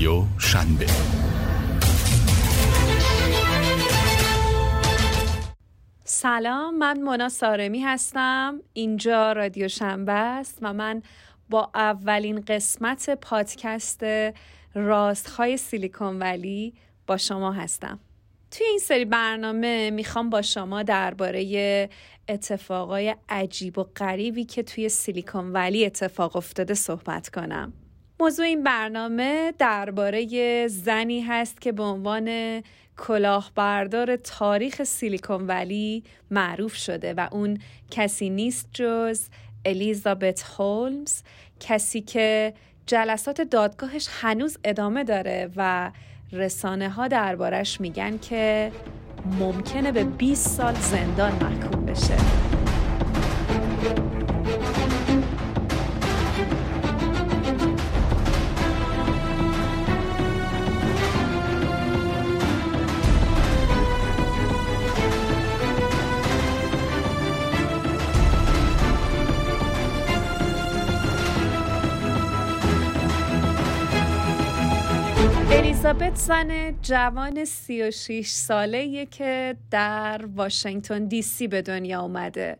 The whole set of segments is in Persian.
رادیو شنبه. سلام من مونا سارمی هستم. اینجا رادیو شنبه است و من با اولین قسمت پادکست راستهای سیلیکون ولی با شما هستم. توی این سری برنامه می‌خوام با شما درباره اتفاقای عجیب و غریبی که توی سیلیکون ولی اتفاق افتاده صحبت کنم. موضوع این برنامه درباره زنی هست که به عنوان کلاهبردار تاریخ سیلیکون ولی معروف شده و اون کسی نیست جز الیزابت هولمز کسی که جلسات دادگاهش هنوز ادامه داره و رسانه ها دربارش میگن که ممکنه به 20 سال زندان محکوم بشه. الیزابت زن جوان 36 ساله که در واشنگتن دی سی به دنیا اومده.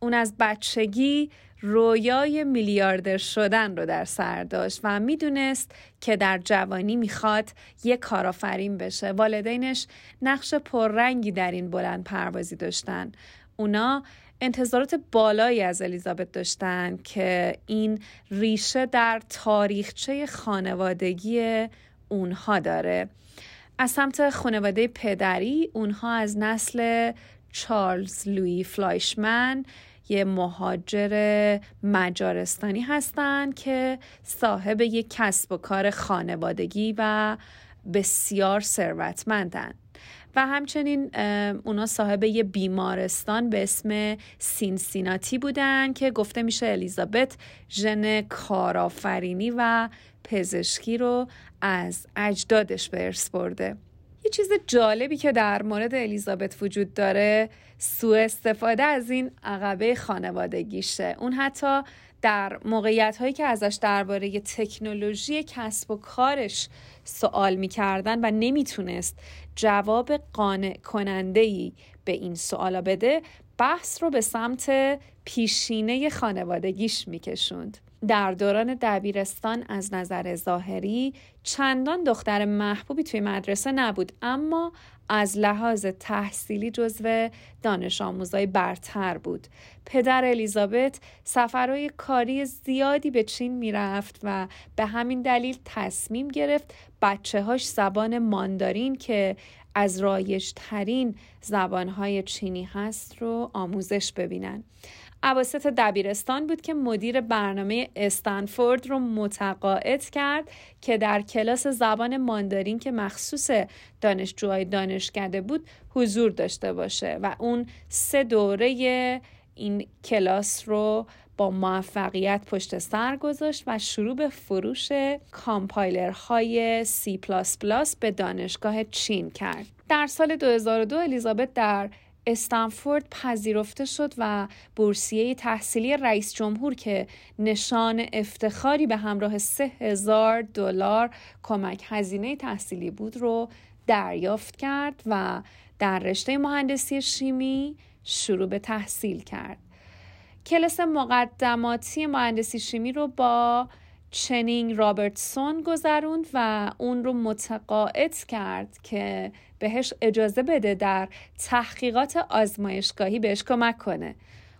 اون از بچگی رویای میلیاردر شدن رو در سر داشت و می‌دونست که در جوانی می‌خواد یک کارآفرین بشه. والدینش نقش پررنگی در این بلند پروازی داشتن. اونا انتظارات بالایی از الیزابت داشتن که این ریشه در تاریخچه خانوادگی اونها داره. از سمت خانواده پدری اونها از نسل چارلز لوی فلایشمن یه مهاجر مجارستانی هستند که صاحب یک کسب و کار خانوادگی و بسیار ثروتمندن. و همچنین اونا صاحب یه بیمارستان به اسم سینسیناتی بودن که گفته میشه الیزابت ژن کارآفرینی و پزشکی رو از اجدادش به ارث برده. یه چیز جالبی که در مورد الیزابت وجود داره سوء استفاده از این عقبه خانوادگیشه. اون حتی در موقعیت هایی که ازش درباره تکنولوژی کسب و کارش سوال می‌کردن و نمی‌تونست جواب قانع کننده ای به این سوالا بده بحث رو به سمت پیشینه خانوادگیش میکشوند. در دوران دبیرستان از نظر ظاهری چندان دختر محبوبی توی مدرسه نبود اما از لحاظ تحصیلی جزو دانش آموزای برتر بود. پدر الیزابت سفرهای کاری زیادی به چین می‌رفت و به همین دلیل تصمیم گرفت بچه هاش زبان ماندارین که از رایج ترین زبانهای چینی هست رو آموزش ببینن. عواسط دبیرستان بود که مدیر برنامه استنفورد رو متقاعد کرد که در کلاس زبان ماندارین که مخصوص دانشجوهای دانشکده بود حضور داشته باشه و اون سه دوره این کلاس رو با موفقیت پشت سر گذاشت و شروع به فروش کامپایلرهای C++ به دانشگاه چین کرد. در سال 2002 الیزابت در استنفورد پذیرفته شد و بورسیه تحصیلی رئیس جمهور که نشان افتخاری به همراه سه هزار دلار کمک هزینه تحصیلی بود رو دریافت کرد و در رشته مهندسی شیمی شروع به تحصیل کرد. کلاس مقدماتی مهندسی شیمی رو با چنینگ رابرتسون گذروند و اون رو متقاعد کرد که بهش اجازه بده در تحقیقات آزمایشگاهی بهش کمک کنه.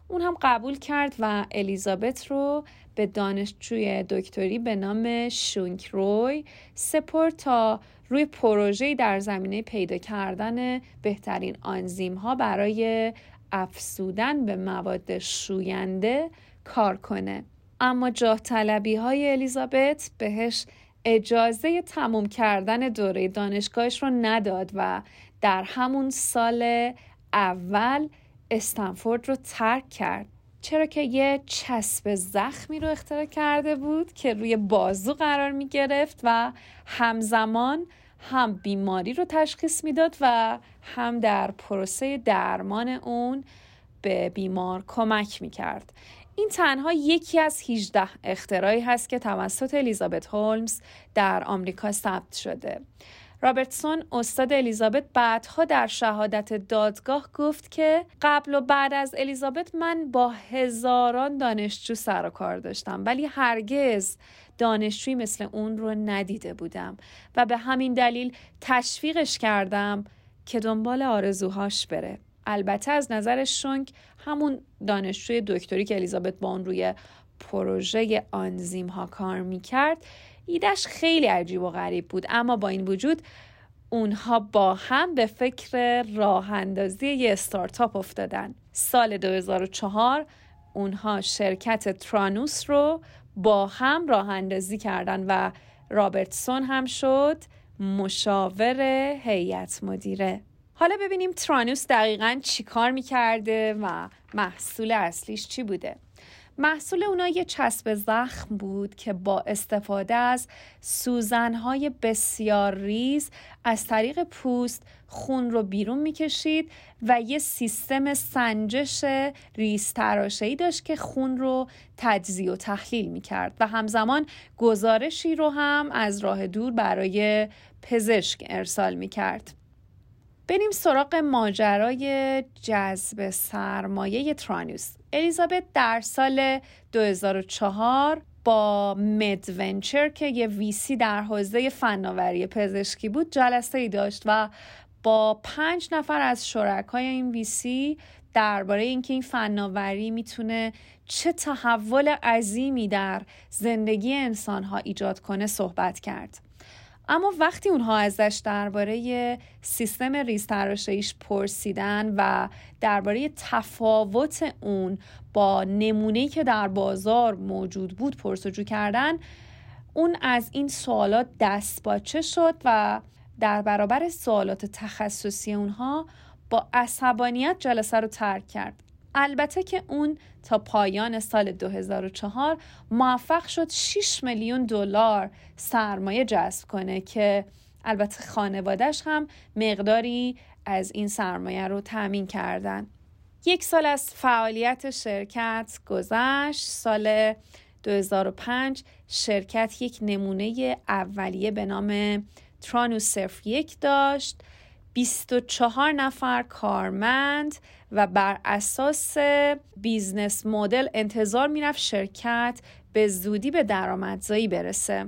اون هم قبول کرد و الیزابت رو به دانشجوی دکتری به نام شونک روی سپرد تا روی پروژه‌ای در زمینه پیدا کردن بهترین آنزیم ها برای افسودن به مواد شوینده کار کنه. اما جاه طلبی های الیزابت بهش اجازه تموم کردن دوره دانشگاهش رو نداد و در همون سال اول استنفورد رو ترک کرد. چرا که یه چسب زخمی رو اختراع کرده بود که روی بازو قرار می گرفت و همزمان هم بیماری رو تشخیص می‌داد و هم در پروسه درمان اون به بیمار کمک می کرد. این تنها یکی از 18 اختراعی هست که توسط الیزابت هولمز در آمریکا ثبت شده. رابرتسون استاد الیزابت بعدها در شهادت دادگاه گفت که قبل و بعد از الیزابت من با هزاران دانشجو سر و کار داشتم ولی هرگز دانشجویی مثل اون رو ندیده بودم و به همین دلیل تشویقش کردم که دنبال آرزوهاش بره البته از نظر شونک همون دانشجوی دکتری که الیزابت با اون روی پروژه آنزیم ها کار می‌کرد ایدش خیلی عجیب و غریب بود. اما با این وجود اونها با هم به فکر راه اندازی یه استارتاپ افتادن. سال 2004 اونها شرکت ترانوس رو با هم راه اندازی کردن و رابرتسون هم شد مشاور هیئت مدیره. حالا ببینیم ترانوس دقیقا چی کار می‌کرده و محصول اصلیش چی بوده محصول اونا یه چسب زخم بود که با استفاده از سوزنهای بسیار ریز از طریق پوست خون رو بیرون می‌کشید و یه سیستم سنجش ریز تراشهی داشت که خون رو تجزیه و تحلیل می‌کرد و همزمان گزارشی رو هم از راه دور برای پزشک ارسال می‌کرد. بریم سراغ ماجرای جذب سرمایه ترانوس الیزابت در سال 2004 با مدونچر که یه ویسی در حوزه فناوری پزشکی بود جلسه ای داشت و با پنج نفر از شرکای این ویسی درباره اینکه این فناوری می‌تونه چه تحول عظیمی در زندگی انسانها ایجاد کنه صحبت کرد. اما وقتی اونها ازش درباره سیستم ریزتراشهیش پرسیدن و درباره تفاوت اون با نمونه‌ای که در بازار موجود بود پرسجو کردن اون از این سوالات دست باچه شد و در برابر سوالات تخصصی اونها با عصبانیت جلسه رو ترک کرد. البته که اون تا پایان سال 2004 موفق شد 6 میلیون دلار سرمایه جذب کنه که البته خانوادش هم مقداری از این سرمایه رو تأمین کردن. یک سال از فعالیت شرکت گذشت. سال 2005 شرکت یک نمونه اولیه به نام ترانوس فقط یک داشت. 24 نفر کارمند و بر اساس business model انتظار می‌رفت شرکت به زودی به درآمدزایی برسه.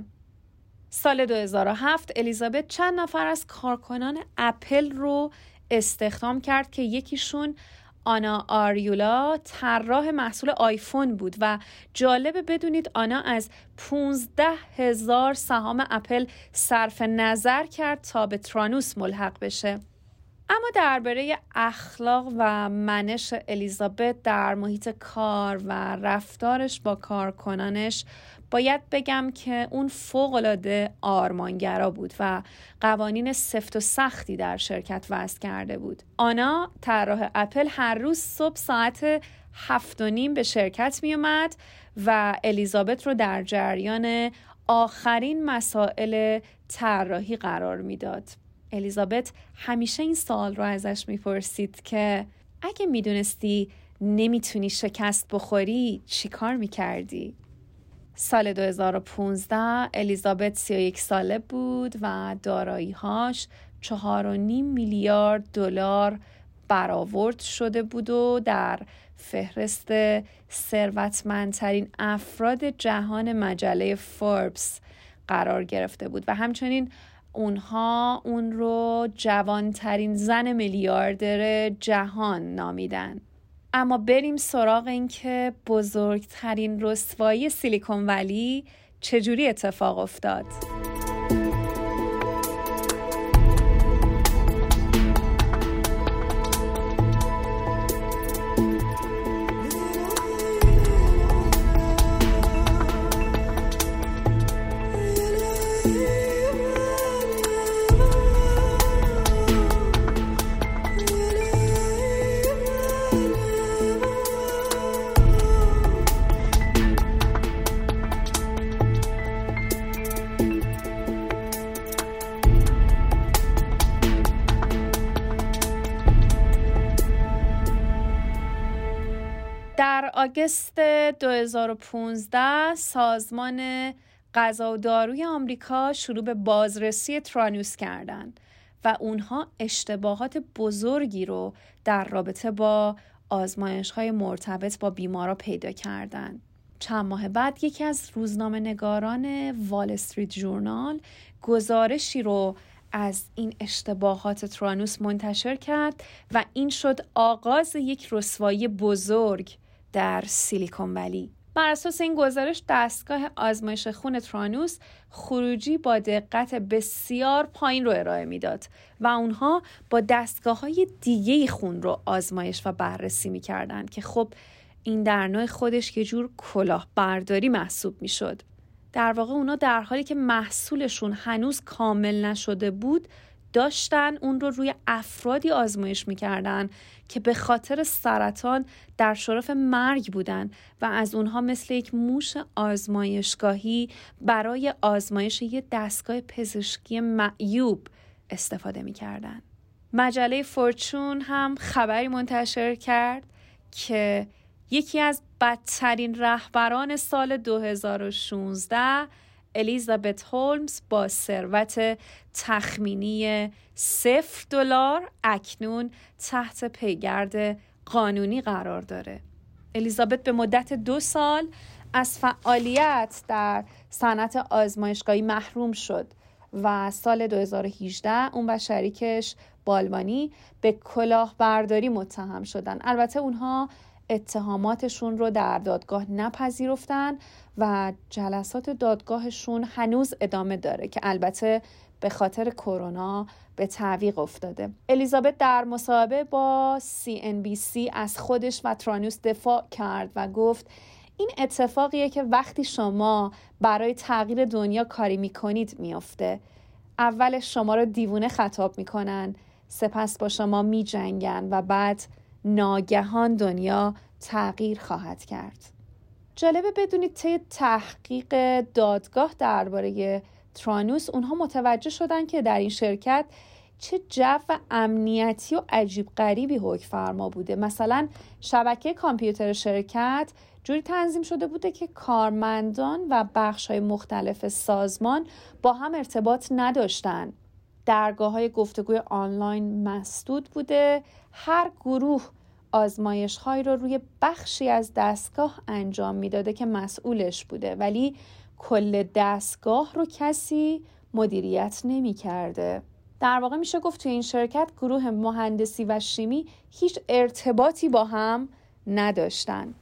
سال 2007 الیزابت چند نفر از کارکنان اپل رو استخدام کرد که یکیشون آنا آریولا طراح محصول آیفون بود و جالبه بدونید آنا از 15 هزار سهام اپل صرف نظر کرد تا به ترانوس ملحق بشه. اما درباره اخلاق و منش الیزابت در محیط کار و رفتارش با کارکنانش باید بگم که اون فوقالعاده آرمانگرا بود و قوانین سفت و سختی در شرکت وضع کرده بود آنا طراح اپل هر روز صبح ساعت هفت و نیم به شرکت می اومد و الیزابت رو در جریان آخرین مسائل طراحی قرار می‌داد. الیزابت همیشه این سوال رو ازش می‌پرسید که اگه می‌دونستی نمی‌تونی شکست بخوری چی کار می‌کردی؟ سال 2015 الیزابت 31 ساله بود و داراییهاش 4.5 میلیارد دلار برآورد شده بود و در فهرست ثروتمندترین افراد جهان مجله فوربس قرار گرفته بود و همچنین اونها اون رو جوانترین زن میلیاردر جهان نامیدن. اما بریم سراغ این که بزرگترین رسوایی سیلیکون ولی چجوری اتفاق افتاد. آگست 2015 سازمان غذا و داروی آمریکا شروع به بازرسی ترانوس کردند و اونها اشتباهات بزرگی رو در رابطه با آزمایش های مرتبط با بیمارا پیدا کردند. چند ماه بعد یکی از روزنامه نگاران وال استریت جورنال گزارشی رو از این اشتباهات ترانوس منتشر کرد و این شد آغاز یک رسوایی بزرگ در سیلیکون ولی بر اساس این گزارش دستگاه آزمایش خون ترانوس خروجی با دقت بسیار پایین رو ارائه می‌داد و اونها با دستگاه های دیگه خون رو آزمایش و بررسی می‌کردند که خب این در نوع خودش یه جور کلاهبرداری محسوب می‌شد. در واقع اونا در حالی که محصولشون هنوز کامل نشده بود داشتن اون رو روی افرادی آزمایش می‌کردن که به خاطر سرطان در شرف مرگ بودن و از اونها مثل یک موش آزمایشگاهی برای آزمایش یه دستگاه پزشکی معیوب استفاده می‌کردن. مجله فورچون هم خبری منتشر کرد که یکی از بدترین رهبران سال 2016 الیزابت هولمز با ثروت تخمینی صفر دلار اکنون تحت پیگرد قانونی قرار داره. الیزابت به مدت دو سال از فعالیت در صنعت آزمایشگاهی محروم شد و سال 2018 اون و شریکش بالمانی به کلاهبرداری متهم شدن البته اونها اتهاماتشون رو در دادگاه نپذیرفتن و جلسات دادگاهشون هنوز ادامه داره که البته به خاطر کرونا به تعویق افتاده. الیزابت در مصاحبه با CNBC از خودش و ترانوس دفاع کرد و گفت این اتفاقیه که وقتی شما برای تغییر دنیا کاری می‌کنید میافته. اول شما رو دیوونه خطاب می‌کنن سپس با شما میجنگن و بعد ناگهان دنیا تغییر خواهد کرد. جالبه بدونید طی تحقیق دادگاه درباره ترانوس اونها متوجه شدن که در این شرکت چه جو امنیتی و عجیب غریبی حکم فرما بوده. مثلا شبکه کامپیوتر شرکت جوری تنظیم شده بوده که کارمندان و بخش های مختلف سازمان با هم ارتباط نداشتن. درگاه های گفتگوی آنلاین مسدود بوده هر گروه آزمایش های رو روی بخشی از دستگاه انجام می‌داده که مسئولش بوده ولی کل دستگاه رو کسی مدیریت نمی کرده. در واقع میشه گفت توی این شرکت گروه مهندسی و شیمی هیچ ارتباطی با هم نداشتن.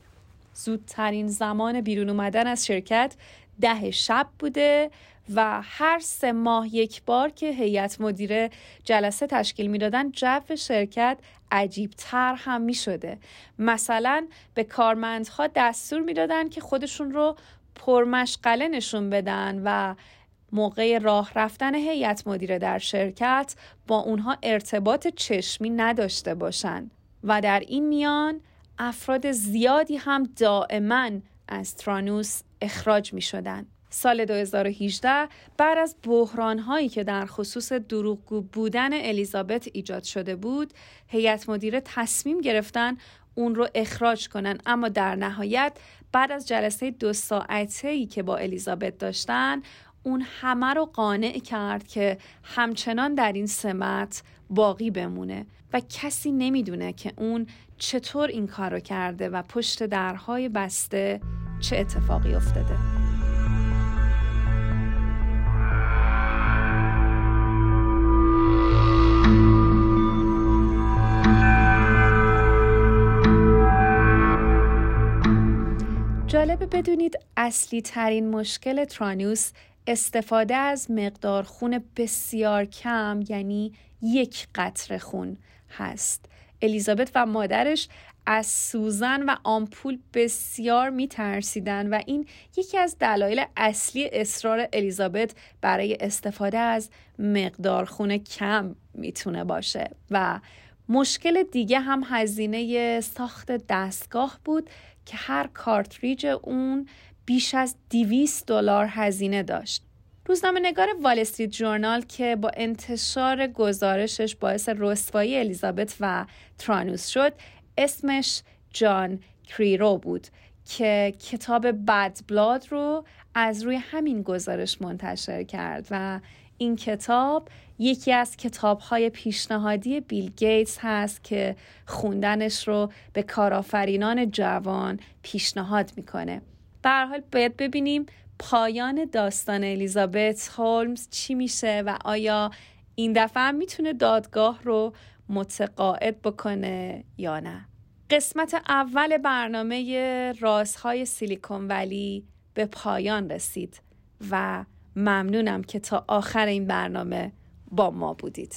زودترین زمان بیرون اومدن از شرکت ده شب بوده و هر سه ماه یک بار که هیئت مدیره جلسه تشکیل می‌دادن جو شرکت عجیب تر هم می شده مثلا به کارمندها دستور می‌دادن که خودشون رو پرمشغله نشون بدن و موقع راه رفتن هیئت مدیره در شرکت با اونها ارتباط چشمی نداشته باشند و در این میان افراد زیادی هم دائما از ترانوس اخراج می شدن. سال 2018 بعد از بحران هایی که در خصوص دروغگو بودن الیزابت ایجاد شده بود هیئت مدیره تصمیم گرفتن اون رو اخراج کنن. اما در نهایت بعد از جلسه دو ساعته ای که با الیزابت داشتن اون همه رو قانع کرد که همچنان در این سمت باقی بمونه و کسی نمی‌دونه که اون چطور این کار رو کرده و پشت درهای بسته چه اتفاقی افتاده. جالبه بدونید اصلی ترین مشکل ترانوس استفاده از مقدار خون بسیار کم یعنی یک قطره خون هست. الیزابت و مادرش از سوزن و آمپول بسیار می ترسیدن و این یکی از دلایل اصلی اصرار الیزابت برای استفاده از مقدار خون کم می‌تونه باشه. و مشکل دیگه هم هزینه ساخت دستگاه بود که هر کارتریج اون بیش از 200 دلار هزینه داشت. روزنامه نگار وال استریت جورنال که با انتشار گزارشش باعث رسوایی الیزابت و ترانوس شد اسمش جان کریرو بود که کتاب بد بلاد رو از روی همین گزارش منتشر کرد و این کتاب یکی از کتاب های پیشنهادی بیل گیتس هست که خوندنش رو به کارآفرینان جوان پیشنهاد می‌کنه. در حال باید ببینیم پایان داستان الیزابت هولمز چی میشه و آیا این دفعه هم می‌تونه دادگاه رو متقاعد بکنه یا نه قسمت اول برنامه رازهای سیلیکون ولی به پایان رسید و ممنونم که تا آخر این برنامه با ما بودید.